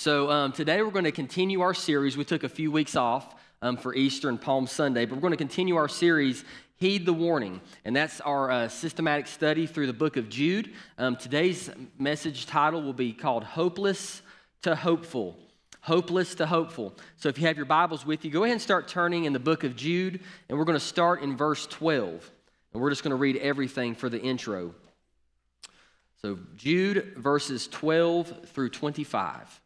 So um, today we're going to continue our series. We took a few weeks off um, for Easter and Palm Sunday, but we're going to continue our series, Heed the Warning. And that's our uh, systematic study through the book of Jude. Um, today's message title will be called Hopeless to Hopeful. Hopeless to Hopeful. So if you have your Bibles with you, go ahead and start turning in the book of Jude, and we're going to start in verse 12. And we're just going to read everything for the intro. So, Jude verses 12 through 25.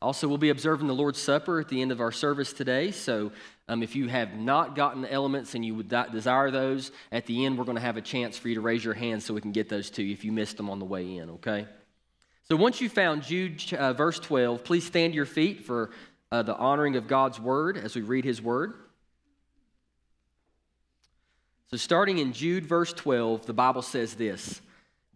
Also, we'll be observing the Lord's Supper at the end of our service today. So, um, if you have not gotten the elements and you would desire those, at the end, we're going to have a chance for you to raise your hand so we can get those to you if you missed them on the way in, okay? So, once you found Jude uh, verse 12, please stand your feet for uh, the honoring of God's word as we read his word. So, starting in Jude verse 12, the Bible says this.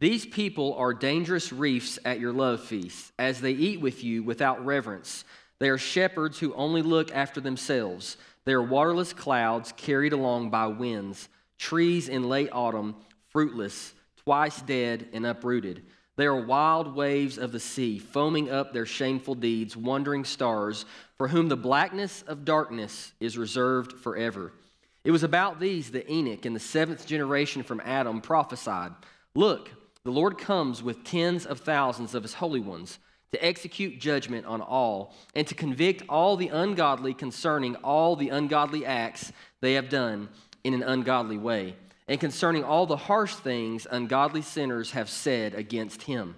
These people are dangerous reefs at your love feast, as they eat with you without reverence. They are shepherds who only look after themselves. They are waterless clouds carried along by winds, trees in late autumn, fruitless, twice dead and uprooted. They are wild waves of the sea, foaming up their shameful deeds, wandering stars, for whom the blackness of darkness is reserved forever. It was about these that Enoch, in the seventh generation from Adam, prophesied Look, the Lord comes with tens of thousands of his holy ones to execute judgment on all and to convict all the ungodly concerning all the ungodly acts they have done in an ungodly way, and concerning all the harsh things ungodly sinners have said against him.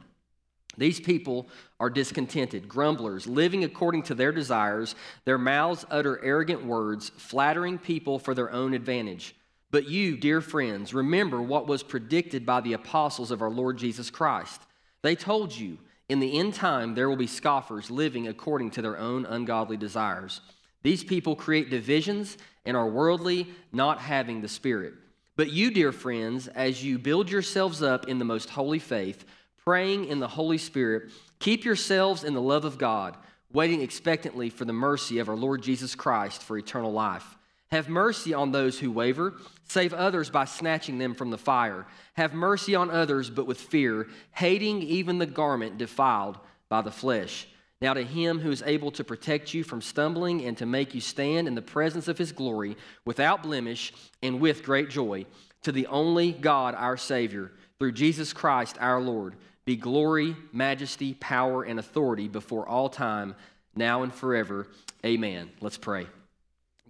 These people are discontented, grumblers, living according to their desires. Their mouths utter arrogant words, flattering people for their own advantage. But you, dear friends, remember what was predicted by the apostles of our Lord Jesus Christ. They told you, in the end time, there will be scoffers living according to their own ungodly desires. These people create divisions and are worldly, not having the Spirit. But you, dear friends, as you build yourselves up in the most holy faith, praying in the Holy Spirit, keep yourselves in the love of God, waiting expectantly for the mercy of our Lord Jesus Christ for eternal life. Have mercy on those who waver. Save others by snatching them from the fire. Have mercy on others, but with fear, hating even the garment defiled by the flesh. Now, to him who is able to protect you from stumbling and to make you stand in the presence of his glory without blemish and with great joy, to the only God our Savior, through Jesus Christ our Lord, be glory, majesty, power, and authority before all time, now and forever. Amen. Let's pray.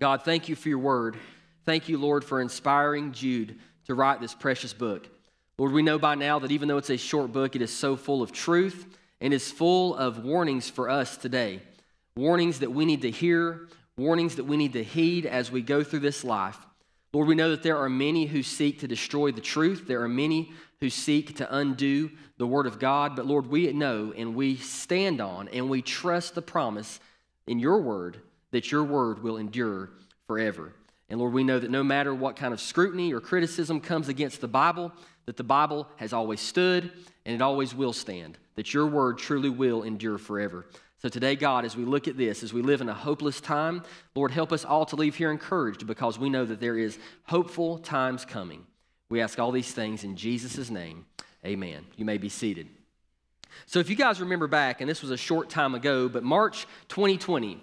God, thank you for your word. Thank you, Lord, for inspiring Jude to write this precious book. Lord, we know by now that even though it's a short book, it is so full of truth and is full of warnings for us today. Warnings that we need to hear, warnings that we need to heed as we go through this life. Lord, we know that there are many who seek to destroy the truth. There are many who seek to undo the Word of God. But Lord, we know and we stand on and we trust the promise in your Word that your word will endure forever. And Lord, we know that no matter what kind of scrutiny or criticism comes against the Bible, that the Bible has always stood and it always will stand, that your word truly will endure forever. So today, God, as we look at this, as we live in a hopeless time, Lord, help us all to leave here encouraged because we know that there is hopeful times coming. We ask all these things in Jesus' name. Amen. You may be seated. So, if you guys remember back, and this was a short time ago, but March 2020,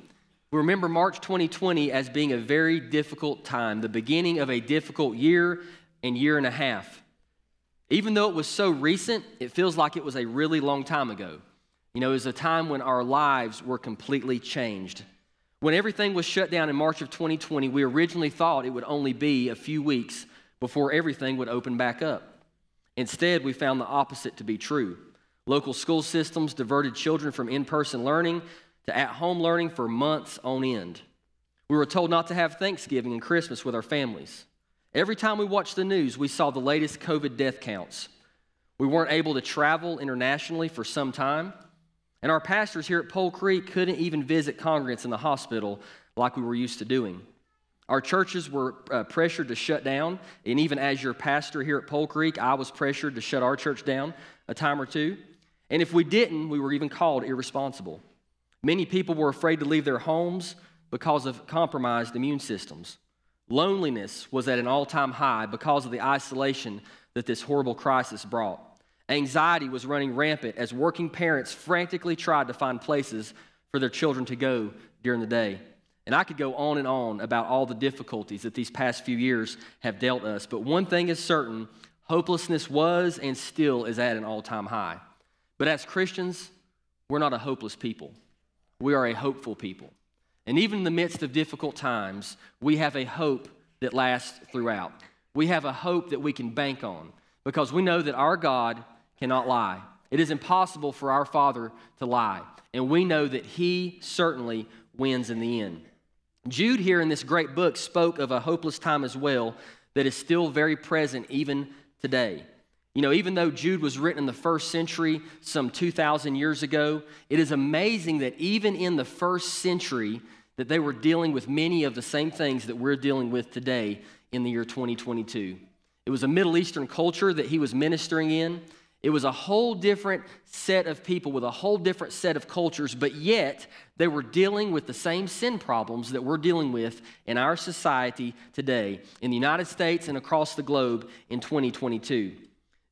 we remember March 2020 as being a very difficult time, the beginning of a difficult year and year and a half. Even though it was so recent, it feels like it was a really long time ago. You know, it was a time when our lives were completely changed. When everything was shut down in March of 2020, we originally thought it would only be a few weeks before everything would open back up. Instead, we found the opposite to be true. Local school systems diverted children from in person learning to at home learning for months on end. We were told not to have Thanksgiving and Christmas with our families. Every time we watched the news, we saw the latest COVID death counts. We weren't able to travel internationally for some time. And our pastors here at Pole Creek couldn't even visit congregants in the hospital like we were used to doing. Our churches were uh, pressured to shut down. And even as your pastor here at Pole Creek, I was pressured to shut our church down a time or two. And if we didn't, we were even called irresponsible. Many people were afraid to leave their homes because of compromised immune systems. Loneliness was at an all time high because of the isolation that this horrible crisis brought. Anxiety was running rampant as working parents frantically tried to find places for their children to go during the day. And I could go on and on about all the difficulties that these past few years have dealt us. But one thing is certain hopelessness was and still is at an all time high. But as Christians, we're not a hopeless people, we are a hopeful people. And even in the midst of difficult times, we have a hope that lasts throughout. We have a hope that we can bank on because we know that our God cannot lie. It is impossible for our Father to lie. And we know that He certainly wins in the end. Jude, here in this great book, spoke of a hopeless time as well that is still very present even today. You know, even though Jude was written in the first century, some 2,000 years ago, it is amazing that even in the first century, that they were dealing with many of the same things that we're dealing with today in the year 2022. It was a Middle Eastern culture that he was ministering in. It was a whole different set of people with a whole different set of cultures, but yet they were dealing with the same sin problems that we're dealing with in our society today, in the United States and across the globe in 2022.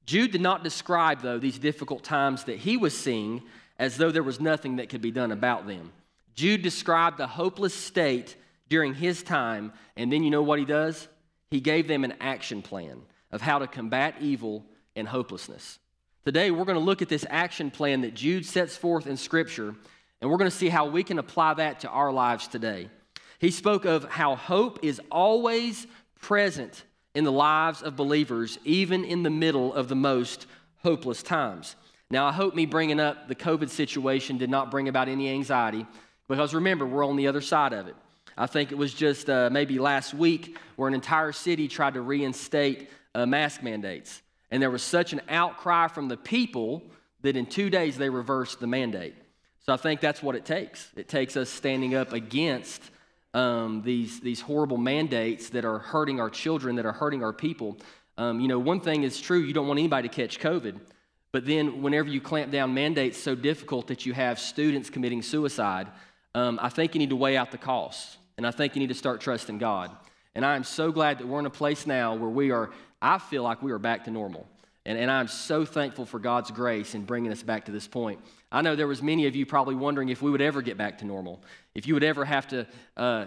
Jude did not describe, though, these difficult times that he was seeing as though there was nothing that could be done about them. Jude described the hopeless state during his time, and then you know what he does? He gave them an action plan of how to combat evil and hopelessness. Today, we're going to look at this action plan that Jude sets forth in Scripture, and we're going to see how we can apply that to our lives today. He spoke of how hope is always present in the lives of believers, even in the middle of the most hopeless times. Now, I hope me bringing up the COVID situation did not bring about any anxiety, because remember, we're on the other side of it. I think it was just uh, maybe last week where an entire city tried to reinstate uh, mask mandates. And there was such an outcry from the people that in two days they reversed the mandate. So I think that's what it takes. It takes us standing up against um, these, these horrible mandates that are hurting our children, that are hurting our people. Um, you know, one thing is true you don't want anybody to catch COVID. But then, whenever you clamp down mandates so difficult that you have students committing suicide, um, I think you need to weigh out the costs. And I think you need to start trusting God. And I am so glad that we're in a place now where we are I feel like we are back to normal. And, and I'm so thankful for God's grace in bringing us back to this point. I know there was many of you probably wondering if we would ever get back to normal, if you would ever have to uh,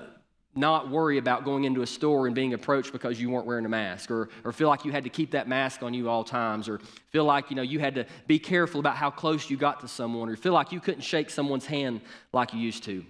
not worry about going into a store and being approached because you weren't wearing a mask, or, or feel like you had to keep that mask on you all times, or feel like you know you had to be careful about how close you got to someone, or feel like you couldn't shake someone's hand like you used to.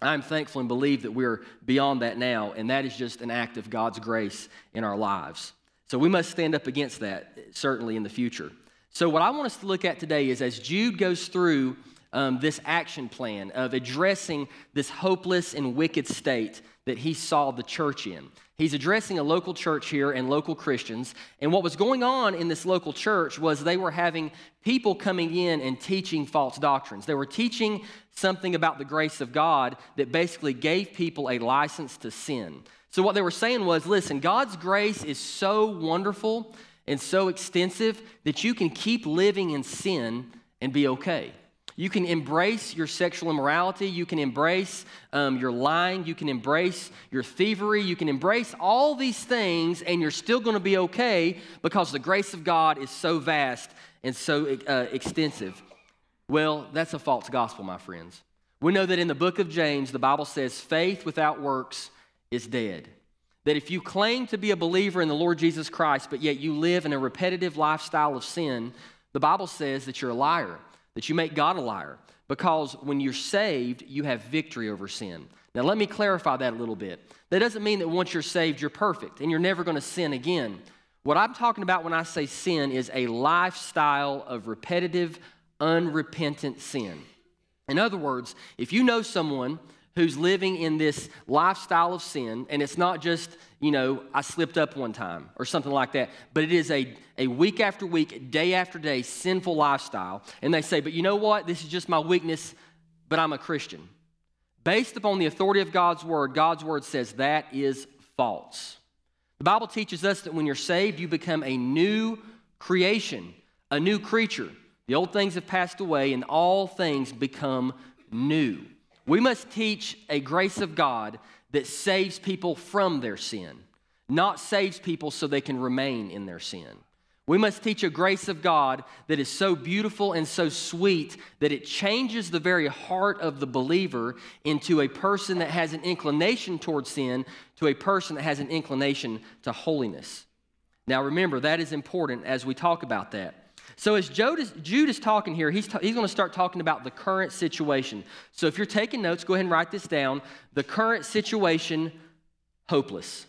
I'm thankful and believe that we're beyond that now, and that is just an act of God's grace in our lives. So we must stand up against that, certainly in the future. So, what I want us to look at today is as Jude goes through um, this action plan of addressing this hopeless and wicked state that he saw the church in. He's addressing a local church here and local Christians. And what was going on in this local church was they were having people coming in and teaching false doctrines. They were teaching something about the grace of God that basically gave people a license to sin. So, what they were saying was listen, God's grace is so wonderful and so extensive that you can keep living in sin and be okay. You can embrace your sexual immorality. You can embrace um, your lying. You can embrace your thievery. You can embrace all these things, and you're still going to be okay because the grace of God is so vast and so uh, extensive. Well, that's a false gospel, my friends. We know that in the book of James, the Bible says faith without works is dead. That if you claim to be a believer in the Lord Jesus Christ, but yet you live in a repetitive lifestyle of sin, the Bible says that you're a liar, that you make God a liar, because when you're saved, you have victory over sin. Now, let me clarify that a little bit. That doesn't mean that once you're saved, you're perfect and you're never going to sin again. What I'm talking about when I say sin is a lifestyle of repetitive, unrepentant sin. In other words, if you know someone who's living in this lifestyle of sin, and it's not just, you know, I slipped up one time or something like that, but it is a, a week after week, day after day sinful lifestyle. And they say, but you know what? This is just my weakness, but I'm a Christian. Based upon the authority of God's word, God's word says that is false. The Bible teaches us that when you're saved, you become a new creation, a new creature. The old things have passed away, and all things become new. We must teach a grace of God that saves people from their sin, not saves people so they can remain in their sin. We must teach a grace of God that is so beautiful and so sweet that it changes the very heart of the believer into a person that has an inclination towards sin to a person that has an inclination to holiness. Now, remember, that is important as we talk about that. So, as Jude is, Jude is talking here, he's, ta- he's going to start talking about the current situation. So, if you're taking notes, go ahead and write this down. The current situation, hopeless.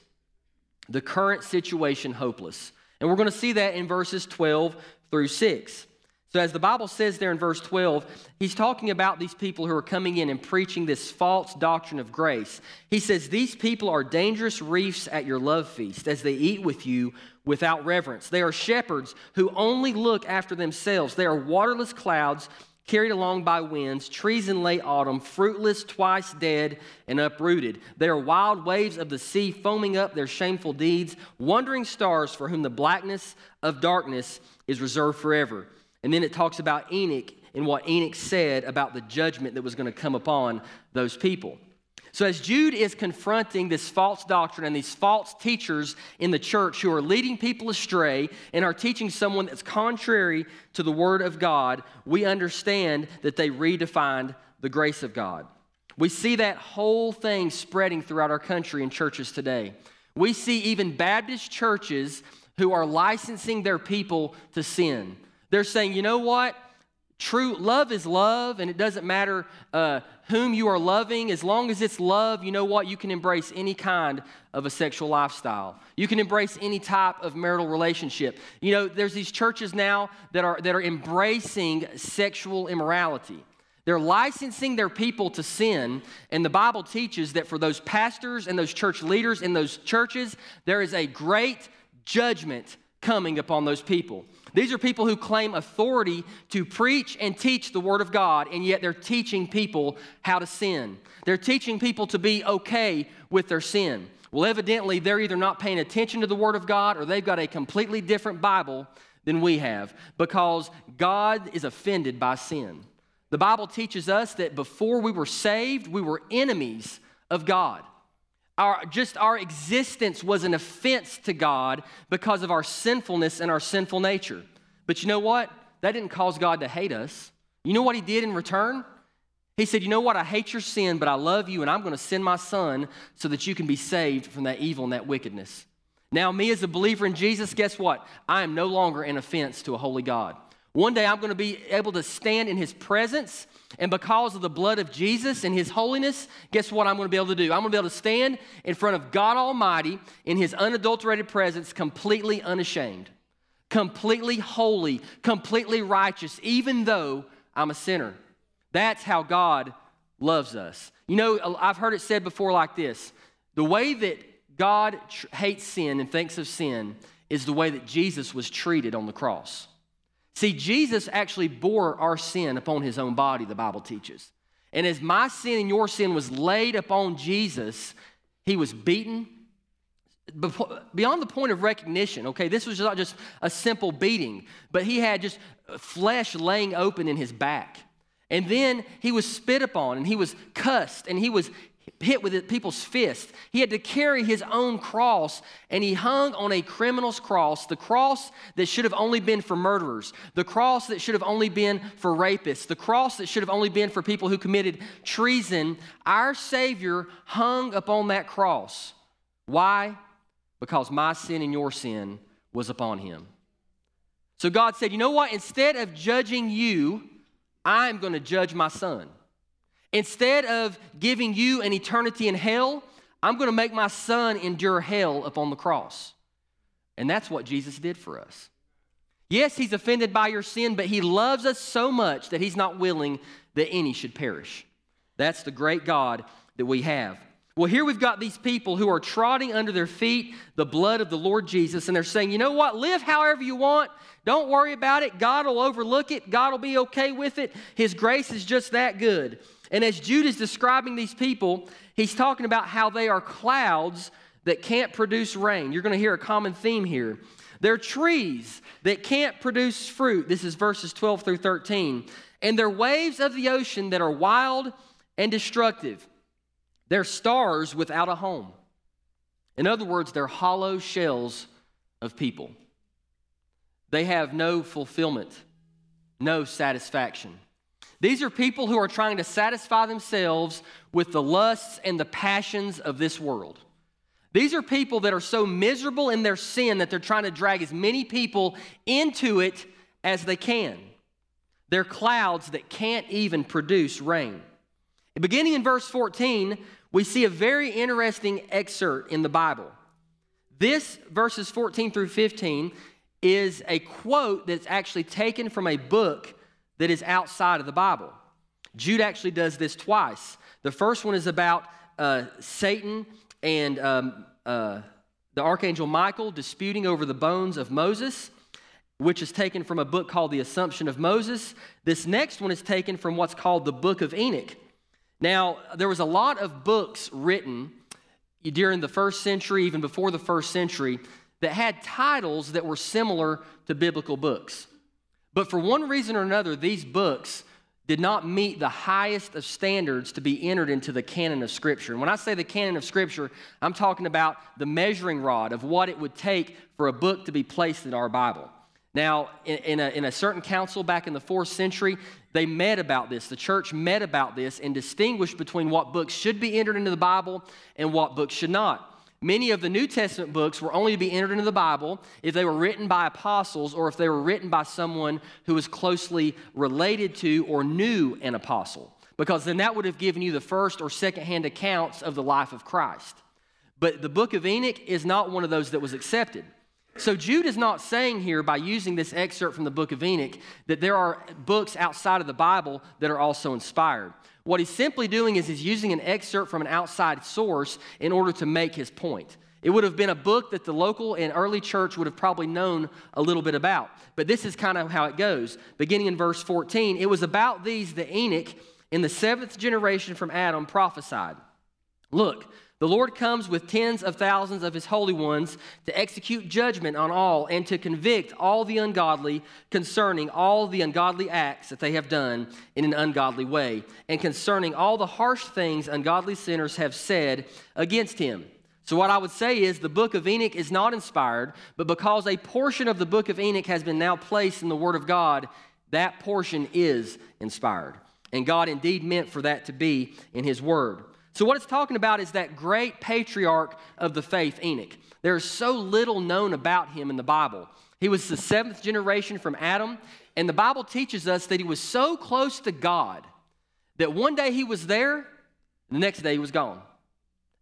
The current situation, hopeless. And we're going to see that in verses 12 through 6. So, as the Bible says there in verse 12, he's talking about these people who are coming in and preaching this false doctrine of grace. He says, These people are dangerous reefs at your love feast as they eat with you without reverence. They are shepherds who only look after themselves. They are waterless clouds carried along by winds, trees in late autumn, fruitless, twice dead, and uprooted. They are wild waves of the sea foaming up their shameful deeds, wandering stars for whom the blackness of darkness is reserved forever. And then it talks about Enoch and what Enoch said about the judgment that was going to come upon those people. So, as Jude is confronting this false doctrine and these false teachers in the church who are leading people astray and are teaching someone that's contrary to the Word of God, we understand that they redefined the grace of God. We see that whole thing spreading throughout our country and churches today. We see even Baptist churches who are licensing their people to sin. They're saying, you know what? True love is love, and it doesn't matter uh, whom you are loving. As long as it's love, you know what? You can embrace any kind of a sexual lifestyle. You can embrace any type of marital relationship. You know, there's these churches now that are, that are embracing sexual immorality. They're licensing their people to sin, and the Bible teaches that for those pastors and those church leaders in those churches, there is a great judgment coming upon those people. These are people who claim authority to preach and teach the Word of God, and yet they're teaching people how to sin. They're teaching people to be okay with their sin. Well, evidently, they're either not paying attention to the Word of God or they've got a completely different Bible than we have because God is offended by sin. The Bible teaches us that before we were saved, we were enemies of God. Our, just our existence was an offense to God because of our sinfulness and our sinful nature. But you know what? That didn't cause God to hate us. You know what He did in return? He said, You know what? I hate your sin, but I love you, and I'm going to send my son so that you can be saved from that evil and that wickedness. Now, me as a believer in Jesus, guess what? I am no longer an offense to a holy God. One day I'm going to be able to stand in his presence, and because of the blood of Jesus and his holiness, guess what I'm going to be able to do? I'm going to be able to stand in front of God Almighty in his unadulterated presence, completely unashamed, completely holy, completely righteous, even though I'm a sinner. That's how God loves us. You know, I've heard it said before like this the way that God tr- hates sin and thinks of sin is the way that Jesus was treated on the cross. See, Jesus actually bore our sin upon his own body, the Bible teaches. And as my sin and your sin was laid upon Jesus, he was beaten beyond the point of recognition. Okay, this was not just a simple beating, but he had just flesh laying open in his back. And then he was spit upon and he was cussed and he was hit with people's fists. He had to carry his own cross, and he hung on a criminal's cross, the cross that should have only been for murderers, the cross that should have only been for rapists, the cross that should have only been for people who committed treason. Our Savior hung upon that cross. Why? Because my sin and your sin was upon him. So God said, You know what? Instead of judging you, I'm going to judge my son. Instead of giving you an eternity in hell, I'm going to make my son endure hell upon the cross. And that's what Jesus did for us. Yes, he's offended by your sin, but he loves us so much that he's not willing that any should perish. That's the great God that we have. Well, here we've got these people who are trotting under their feet the blood of the Lord Jesus, and they're saying, you know what? Live however you want. Don't worry about it. God will overlook it. God will be okay with it. His grace is just that good. And as Jude is describing these people, he's talking about how they are clouds that can't produce rain. You're going to hear a common theme here. They're trees that can't produce fruit. This is verses 12 through 13. And they're waves of the ocean that are wild and destructive. They're stars without a home. In other words, they're hollow shells of people. they have no fulfillment, no satisfaction. These are people who are trying to satisfy themselves with the lusts and the passions of this world. These are people that are so miserable in their sin that they're trying to drag as many people into it as they can. They're clouds that can't even produce rain. Beginning in verse 14, we see a very interesting excerpt in the Bible. This, verses 14 through 15, is a quote that's actually taken from a book that is outside of the Bible. Jude actually does this twice. The first one is about uh, Satan and um, uh, the archangel Michael disputing over the bones of Moses, which is taken from a book called The Assumption of Moses. This next one is taken from what's called the Book of Enoch. Now, there was a lot of books written during the first century, even before the first century, that had titles that were similar to biblical books. But for one reason or another, these books did not meet the highest of standards to be entered into the canon of Scripture. And when I say the canon of Scripture, I'm talking about the measuring rod of what it would take for a book to be placed in our Bible. Now, in, in, a, in a certain council back in the fourth century, they met about this. The church met about this and distinguished between what books should be entered into the Bible and what books should not. Many of the New Testament books were only to be entered into the Bible if they were written by apostles or if they were written by someone who was closely related to or knew an apostle, because then that would have given you the first or second hand accounts of the life of Christ. But the book of Enoch is not one of those that was accepted. So Jude is not saying here by using this excerpt from the book of Enoch that there are books outside of the Bible that are also inspired. What he's simply doing is he's using an excerpt from an outside source in order to make his point. It would have been a book that the local and early church would have probably known a little bit about. But this is kind of how it goes. Beginning in verse 14, it was about these that Enoch, in the seventh generation from Adam, prophesied. Look, the Lord comes with tens of thousands of his holy ones to execute judgment on all and to convict all the ungodly concerning all the ungodly acts that they have done in an ungodly way, and concerning all the harsh things ungodly sinners have said against him. So, what I would say is the book of Enoch is not inspired, but because a portion of the book of Enoch has been now placed in the Word of God, that portion is inspired. And God indeed meant for that to be in His Word. So, what it's talking about is that great patriarch of the faith, Enoch. There is so little known about him in the Bible. He was the seventh generation from Adam, and the Bible teaches us that he was so close to God that one day he was there, the next day he was gone.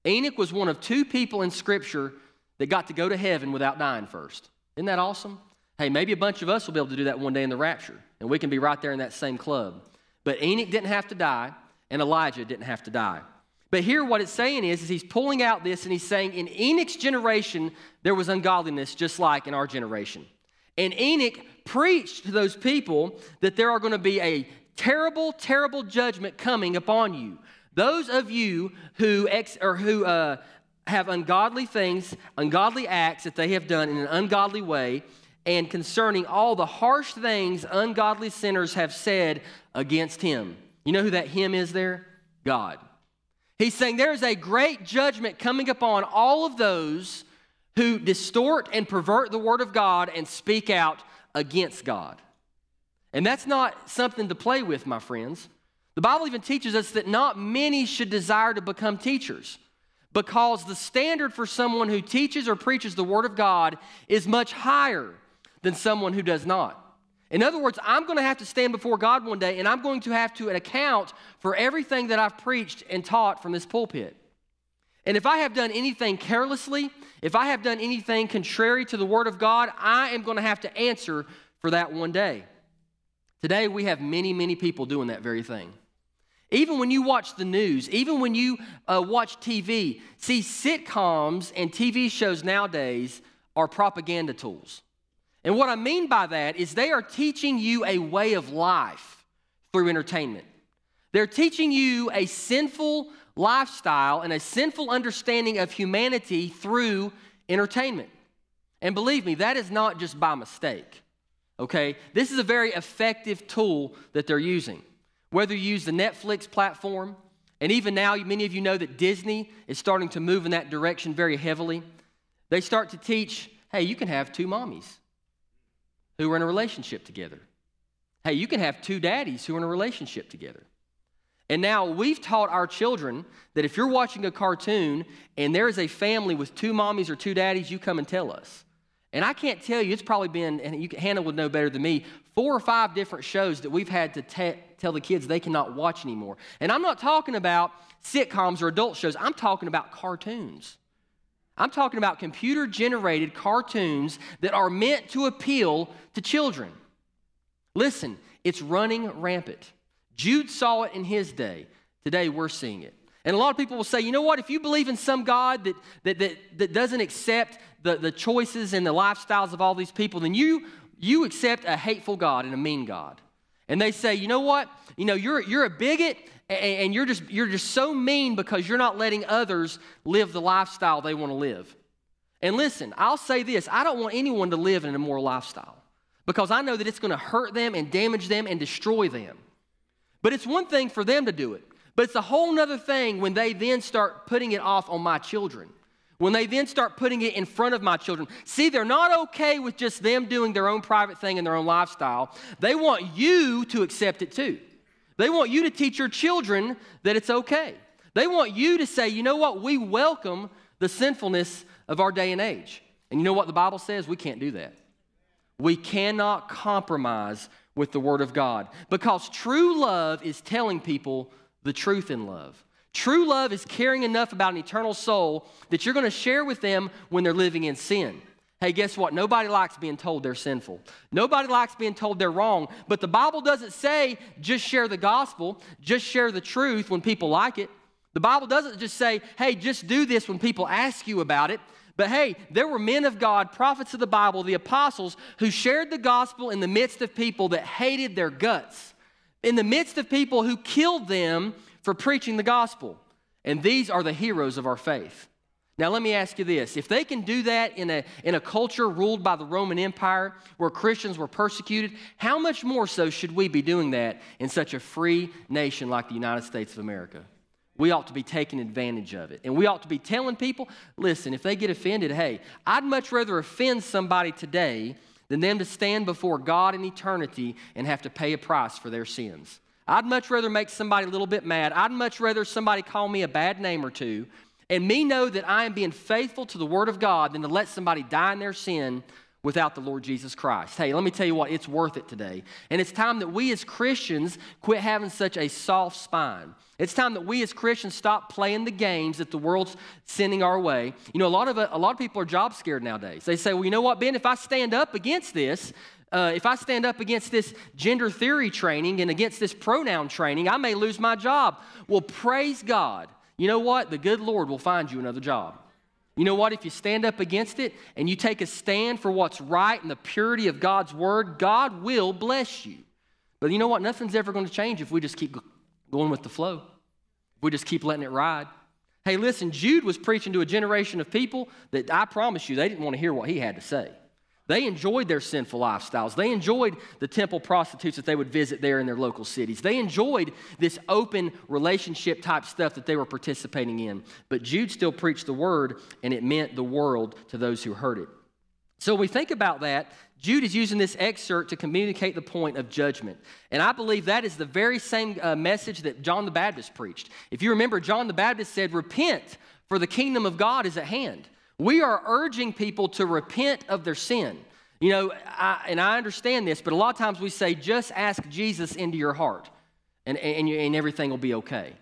Enoch was one of two people in Scripture that got to go to heaven without dying first. Isn't that awesome? Hey, maybe a bunch of us will be able to do that one day in the rapture, and we can be right there in that same club. But Enoch didn't have to die, and Elijah didn't have to die. But here, what it's saying is, is he's pulling out this and he's saying, in Enoch's generation, there was ungodliness just like in our generation. And Enoch preached to those people that there are going to be a terrible, terrible judgment coming upon you. Those of you who, ex, or who uh, have ungodly things, ungodly acts that they have done in an ungodly way, and concerning all the harsh things ungodly sinners have said against him. You know who that him is there? God. He's saying there is a great judgment coming upon all of those who distort and pervert the Word of God and speak out against God. And that's not something to play with, my friends. The Bible even teaches us that not many should desire to become teachers because the standard for someone who teaches or preaches the Word of God is much higher than someone who does not. In other words, I'm going to have to stand before God one day and I'm going to have to account for everything that I've preached and taught from this pulpit. And if I have done anything carelessly, if I have done anything contrary to the Word of God, I am going to have to answer for that one day. Today, we have many, many people doing that very thing. Even when you watch the news, even when you uh, watch TV, see, sitcoms and TV shows nowadays are propaganda tools. And what I mean by that is they are teaching you a way of life through entertainment. They're teaching you a sinful lifestyle and a sinful understanding of humanity through entertainment. And believe me, that is not just by mistake. Okay? This is a very effective tool that they're using. Whether you use the Netflix platform, and even now, many of you know that Disney is starting to move in that direction very heavily. They start to teach hey, you can have two mommies. Who are in a relationship together. Hey, you can have two daddies who are in a relationship together. And now we've taught our children that if you're watching a cartoon and there is a family with two mommies or two daddies, you come and tell us. And I can't tell you, it's probably been, and you, Hannah would know better than me, four or five different shows that we've had to te- tell the kids they cannot watch anymore. And I'm not talking about sitcoms or adult shows, I'm talking about cartoons. I'm talking about computer generated cartoons that are meant to appeal to children. Listen, it's running rampant. Jude saw it in his day. Today we're seeing it. And a lot of people will say, you know what, if you believe in some God that, that, that, that doesn't accept the, the choices and the lifestyles of all these people, then you, you accept a hateful God and a mean God. And they say, you know what, you know, you're, you're a bigot and you're just, you're just so mean because you're not letting others live the lifestyle they want to live. And listen, I'll say this I don't want anyone to live in an immoral lifestyle because I know that it's going to hurt them and damage them and destroy them. But it's one thing for them to do it, but it's a whole other thing when they then start putting it off on my children. When they then start putting it in front of my children. See, they're not okay with just them doing their own private thing and their own lifestyle. They want you to accept it too. They want you to teach your children that it's okay. They want you to say, you know what, we welcome the sinfulness of our day and age. And you know what the Bible says? We can't do that. We cannot compromise with the Word of God because true love is telling people the truth in love. True love is caring enough about an eternal soul that you're going to share with them when they're living in sin. Hey, guess what? Nobody likes being told they're sinful. Nobody likes being told they're wrong. But the Bible doesn't say just share the gospel, just share the truth when people like it. The Bible doesn't just say, hey, just do this when people ask you about it. But hey, there were men of God, prophets of the Bible, the apostles, who shared the gospel in the midst of people that hated their guts, in the midst of people who killed them for preaching the gospel. And these are the heroes of our faith. Now, let me ask you this. If they can do that in a, in a culture ruled by the Roman Empire where Christians were persecuted, how much more so should we be doing that in such a free nation like the United States of America? we ought to be taking advantage of it. And we ought to be telling people listen, if they get offended, hey, I'd much rather offend somebody today than them to stand before God in eternity and have to pay a price for their sins. I'd much rather make somebody a little bit mad. I'd much rather somebody call me a bad name or two and me know that I am being faithful to the Word of God than to let somebody die in their sin without the Lord Jesus Christ. Hey, let me tell you what, it's worth it today. And it's time that we as Christians quit having such a soft spine. It's time that we as Christians stop playing the games that the world's sending our way. You know, a lot of a lot of people are job scared nowadays. They say, "Well, you know what, Ben, if I stand up against this, uh, if I stand up against this gender theory training and against this pronoun training, I may lose my job." Well, praise God. You know what? The good Lord will find you another job. You know what? If you stand up against it and you take a stand for what's right and the purity of God's word, God will bless you. But you know what? Nothing's ever going to change if we just keep going with the flow. If we just keep letting it ride. Hey, listen, Jude was preaching to a generation of people that I promise you, they didn't want to hear what he had to say. They enjoyed their sinful lifestyles. They enjoyed the temple prostitutes that they would visit there in their local cities. They enjoyed this open relationship type stuff that they were participating in. But Jude still preached the word, and it meant the world to those who heard it. So when we think about that, Jude is using this excerpt to communicate the point of judgment. And I believe that is the very same uh, message that John the Baptist preached. If you remember, John the Baptist said, Repent, for the kingdom of God is at hand. We are urging people to repent of their sin. You know, I, and I understand this, but a lot of times we say, just ask Jesus into your heart and, and, and everything will be okay.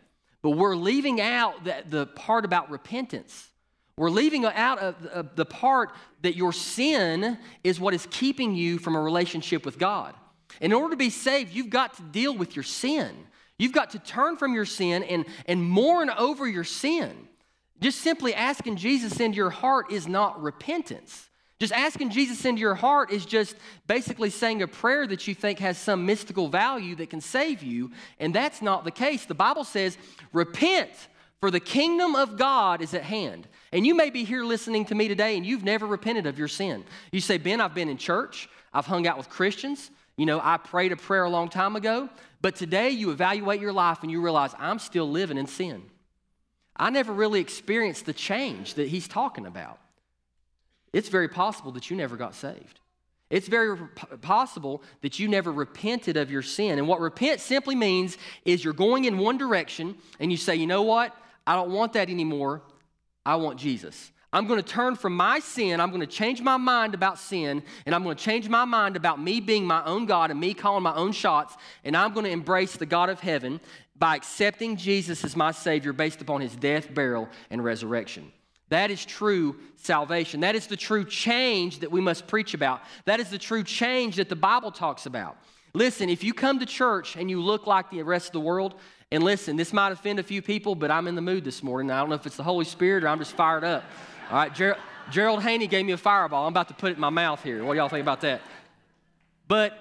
But we're leaving out the, the part about repentance. We're leaving out of the part that your sin is what is keeping you from a relationship with God. In order to be saved, you've got to deal with your sin. You've got to turn from your sin and, and mourn over your sin. Just simply asking Jesus into your heart is not repentance. Just asking Jesus into your heart is just basically saying a prayer that you think has some mystical value that can save you, and that's not the case. The Bible says, Repent, for the kingdom of God is at hand. And you may be here listening to me today and you've never repented of your sin. You say, Ben, I've been in church, I've hung out with Christians, you know, I prayed a prayer a long time ago, but today you evaluate your life and you realize I'm still living in sin. I never really experienced the change that he's talking about. It's very possible that you never got saved. It's very possible that you never repented of your sin. And what repent simply means is you're going in one direction and you say, you know what? I don't want that anymore. I want Jesus. I'm going to turn from my sin. I'm going to change my mind about sin, and I'm going to change my mind about me being my own God and me calling my own shots. And I'm going to embrace the God of heaven by accepting Jesus as my Savior based upon his death, burial, and resurrection. That is true salvation. That is the true change that we must preach about. That is the true change that the Bible talks about. Listen, if you come to church and you look like the rest of the world, and listen, this might offend a few people, but I'm in the mood this morning. I don't know if it's the Holy Spirit or I'm just fired up. All right, Ger- Gerald Haney gave me a fireball. I'm about to put it in my mouth here. What do y'all think about that? But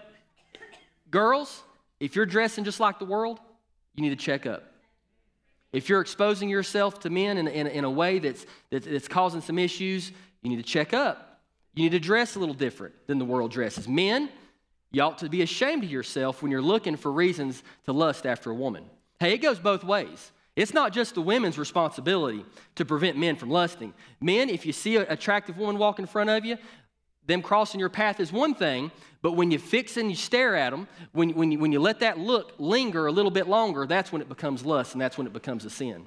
girls, if you're dressing just like the world, you need to check up. If you're exposing yourself to men in, in, in a way that's, that's causing some issues, you need to check up. You need to dress a little different than the world dresses. Men, you ought to be ashamed of yourself when you're looking for reasons to lust after a woman. Hey, it goes both ways. It's not just the women's responsibility to prevent men from lusting. Men, if you see an attractive woman walk in front of you, them crossing your path is one thing, but when you fix and you stare at them, when, when, you, when you let that look linger a little bit longer, that's when it becomes lust and that's when it becomes a sin.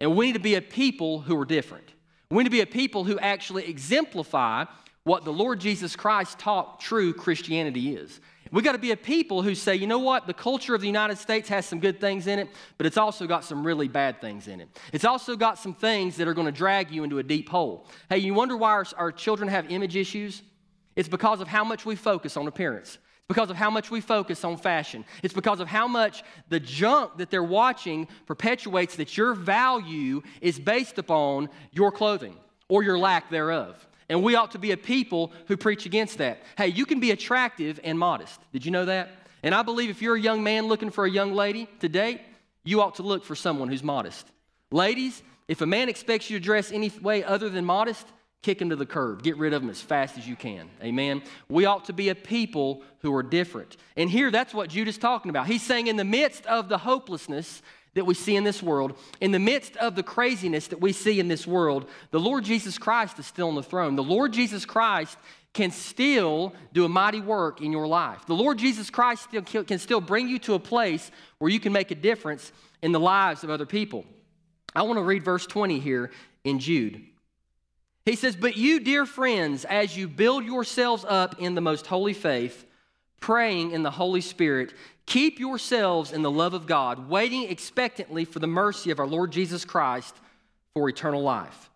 And we need to be a people who are different. We need to be a people who actually exemplify what the Lord Jesus Christ taught true Christianity is. We got to be a people who say, you know what, the culture of the United States has some good things in it, but it's also got some really bad things in it. It's also got some things that are going to drag you into a deep hole. Hey, you wonder why our, our children have image issues? It's because of how much we focus on appearance. It's because of how much we focus on fashion. It's because of how much the junk that they're watching perpetuates that your value is based upon your clothing or your lack thereof. And we ought to be a people who preach against that. Hey, you can be attractive and modest. Did you know that? And I believe if you're a young man looking for a young lady to date, you ought to look for someone who's modest. Ladies, if a man expects you to dress any way other than modest, kick them to the curb. Get rid of them as fast as you can. Amen. We ought to be a people who are different. And here, that's what Jude is talking about. He's saying, in the midst of the hopelessness that we see in this world, in the midst of the craziness that we see in this world, the Lord Jesus Christ is still on the throne. The Lord Jesus Christ can still do a mighty work in your life. The Lord Jesus Christ still can still bring you to a place where you can make a difference in the lives of other people. I want to read verse 20 here in Jude. He says, But you, dear friends, as you build yourselves up in the most holy faith, praying in the Holy Spirit, Keep yourselves in the love of God, waiting expectantly for the mercy of our Lord Jesus Christ for eternal life.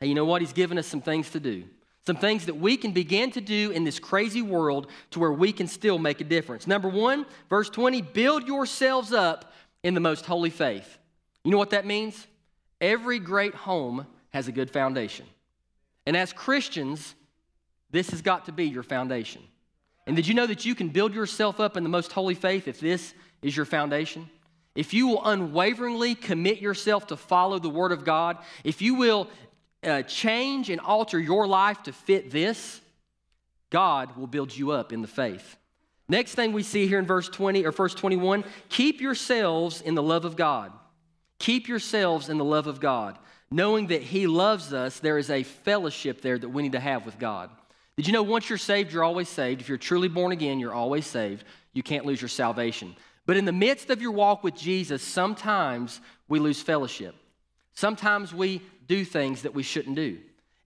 Hey, you know what? He's given us some things to do. Some things that we can begin to do in this crazy world to where we can still make a difference. Number one, verse 20, build yourselves up in the most holy faith. You know what that means? Every great home has a good foundation. And as Christians, this has got to be your foundation. And did you know that you can build yourself up in the most holy faith if this is your foundation? If you will unwaveringly commit yourself to follow the Word of God, if you will uh, change and alter your life to fit this, God will build you up in the faith. Next thing we see here in verse 20 or verse 21 keep yourselves in the love of God. Keep yourselves in the love of God. Knowing that He loves us, there is a fellowship there that we need to have with God. Did you know once you're saved, you're always saved? If you're truly born again, you're always saved. You can't lose your salvation. But in the midst of your walk with Jesus, sometimes we lose fellowship. Sometimes we do things that we shouldn't do.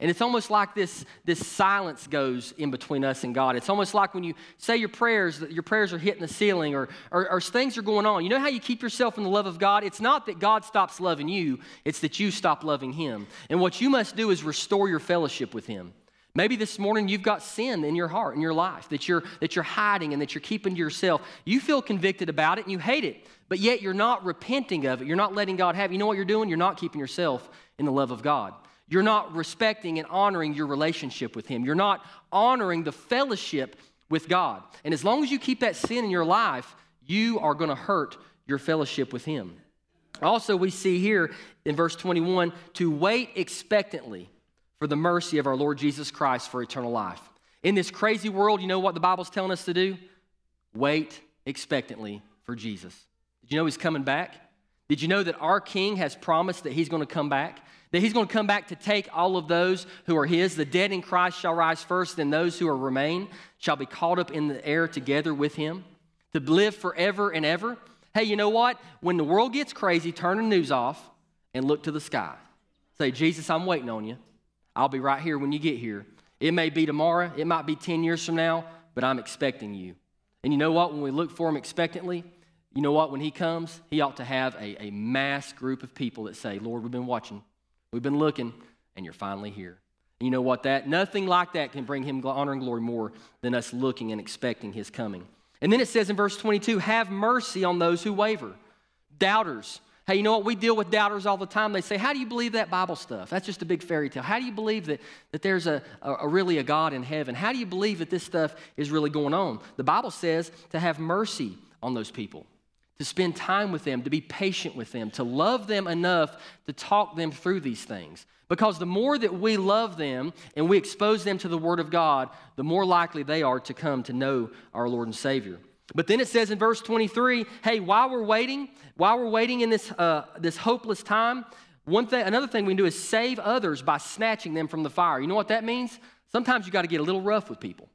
And it's almost like this, this silence goes in between us and God. It's almost like when you say your prayers, that your prayers are hitting the ceiling or, or, or things are going on. You know how you keep yourself in the love of God? It's not that God stops loving you, it's that you stop loving Him. And what you must do is restore your fellowship with Him. Maybe this morning you've got sin in your heart, in your life, that you're, that you're hiding and that you're keeping to yourself. You feel convicted about it and you hate it, but yet you're not repenting of it. You're not letting God have it. You know what you're doing? You're not keeping yourself in the love of God. You're not respecting and honoring your relationship with Him. You're not honoring the fellowship with God. And as long as you keep that sin in your life, you are going to hurt your fellowship with Him. Also, we see here in verse 21 to wait expectantly for the mercy of our Lord Jesus Christ for eternal life. In this crazy world, you know what the Bible's telling us to do? Wait expectantly for Jesus. Did you know he's coming back? Did you know that our King has promised that he's going to come back? That he's going to come back to take all of those who are his. The dead in Christ shall rise first, and those who are remain shall be caught up in the air together with him to live forever and ever. Hey, you know what? When the world gets crazy, turn the news off and look to the sky. Say, Jesus, I'm waiting on you. I'll be right here when you get here. It may be tomorrow, it might be 10 years from now, but I'm expecting you. And you know what? When we look for him expectantly, you know what? When he comes, he ought to have a, a mass group of people that say, Lord, we've been watching. We've been looking, and you're finally here. And you know what? That nothing like that can bring him honor and glory more than us looking and expecting his coming. And then it says in verse 22, have mercy on those who waver. Doubters. Hey, you know what? We deal with doubters all the time. They say, How do you believe that Bible stuff? That's just a big fairy tale. How do you believe that, that there's a, a, a really a God in heaven? How do you believe that this stuff is really going on? The Bible says to have mercy on those people to spend time with them, to be patient with them, to love them enough to talk them through these things. Because the more that we love them and we expose them to the Word of God, the more likely they are to come to know our Lord and Savior. But then it says in verse 23, hey, while we're waiting, while we're waiting in this, uh, this hopeless time, one thing, another thing we can do is save others by snatching them from the fire. You know what that means? Sometimes you got to get a little rough with people.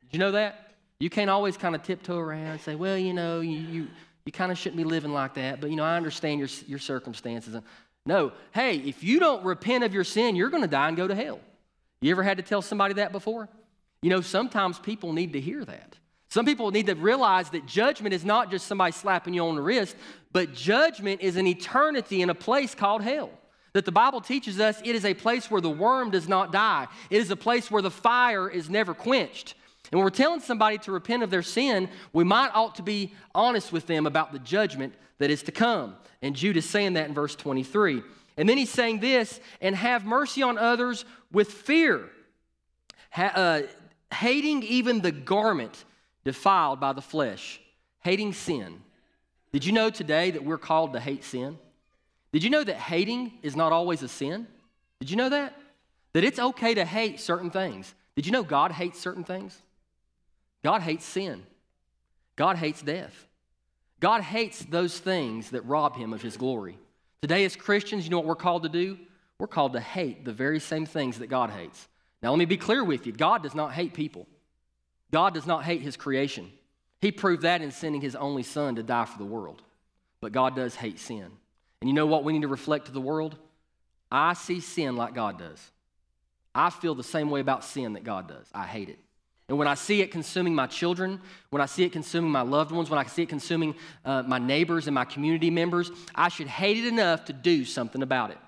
Did you know that? You can't always kind of tiptoe around and say, well, you know, you, you you kind of shouldn't be living like that, but you know, I understand your, your circumstances. No, hey, if you don't repent of your sin, you're going to die and go to hell. You ever had to tell somebody that before? You know, sometimes people need to hear that. Some people need to realize that judgment is not just somebody slapping you on the wrist, but judgment is an eternity in a place called hell. That the Bible teaches us it is a place where the worm does not die, it is a place where the fire is never quenched. And when we're telling somebody to repent of their sin, we might ought to be honest with them about the judgment that is to come. And Jude is saying that in verse 23. And then he's saying this, and have mercy on others with fear, ha- uh, hating even the garment defiled by the flesh, hating sin. Did you know today that we're called to hate sin? Did you know that hating is not always a sin? Did you know that? That it's okay to hate certain things. Did you know God hates certain things? God hates sin. God hates death. God hates those things that rob him of his glory. Today, as Christians, you know what we're called to do? We're called to hate the very same things that God hates. Now, let me be clear with you God does not hate people, God does not hate his creation. He proved that in sending his only son to die for the world. But God does hate sin. And you know what we need to reflect to the world? I see sin like God does. I feel the same way about sin that God does. I hate it. And when I see it consuming my children, when I see it consuming my loved ones, when I see it consuming uh, my neighbors and my community members, I should hate it enough to do something about it.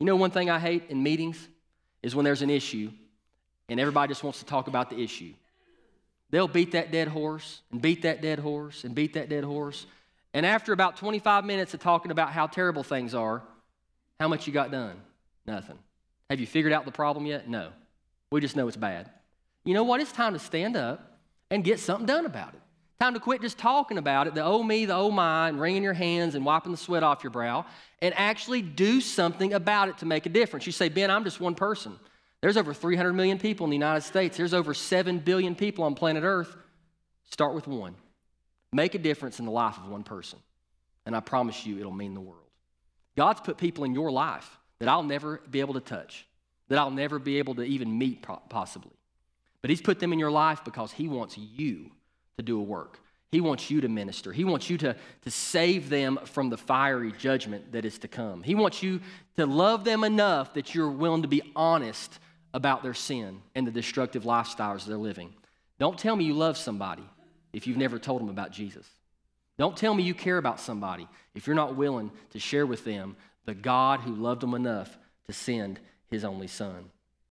You know, one thing I hate in meetings is when there's an issue and everybody just wants to talk about the issue. They'll beat that dead horse and beat that dead horse and beat that dead horse. And after about 25 minutes of talking about how terrible things are, how much you got done? Nothing. Have you figured out the problem yet? No. We just know it's bad. You know what? It's time to stand up and get something done about it. Time to quit just talking about it, the oh me, the oh my, and wringing your hands and wiping the sweat off your brow, and actually do something about it to make a difference. You say, Ben, I'm just one person. There's over 300 million people in the United States, there's over 7 billion people on planet Earth. Start with one. Make a difference in the life of one person. And I promise you, it'll mean the world. God's put people in your life that I'll never be able to touch, that I'll never be able to even meet, possibly. But He's put them in your life because He wants you to do a work. He wants you to minister. He wants you to, to save them from the fiery judgment that is to come. He wants you to love them enough that you're willing to be honest about their sin and the destructive lifestyles they're living. Don't tell me you love somebody if you've never told them about Jesus. Don't tell me you care about somebody if you're not willing to share with them the God who loved them enough to send his only son.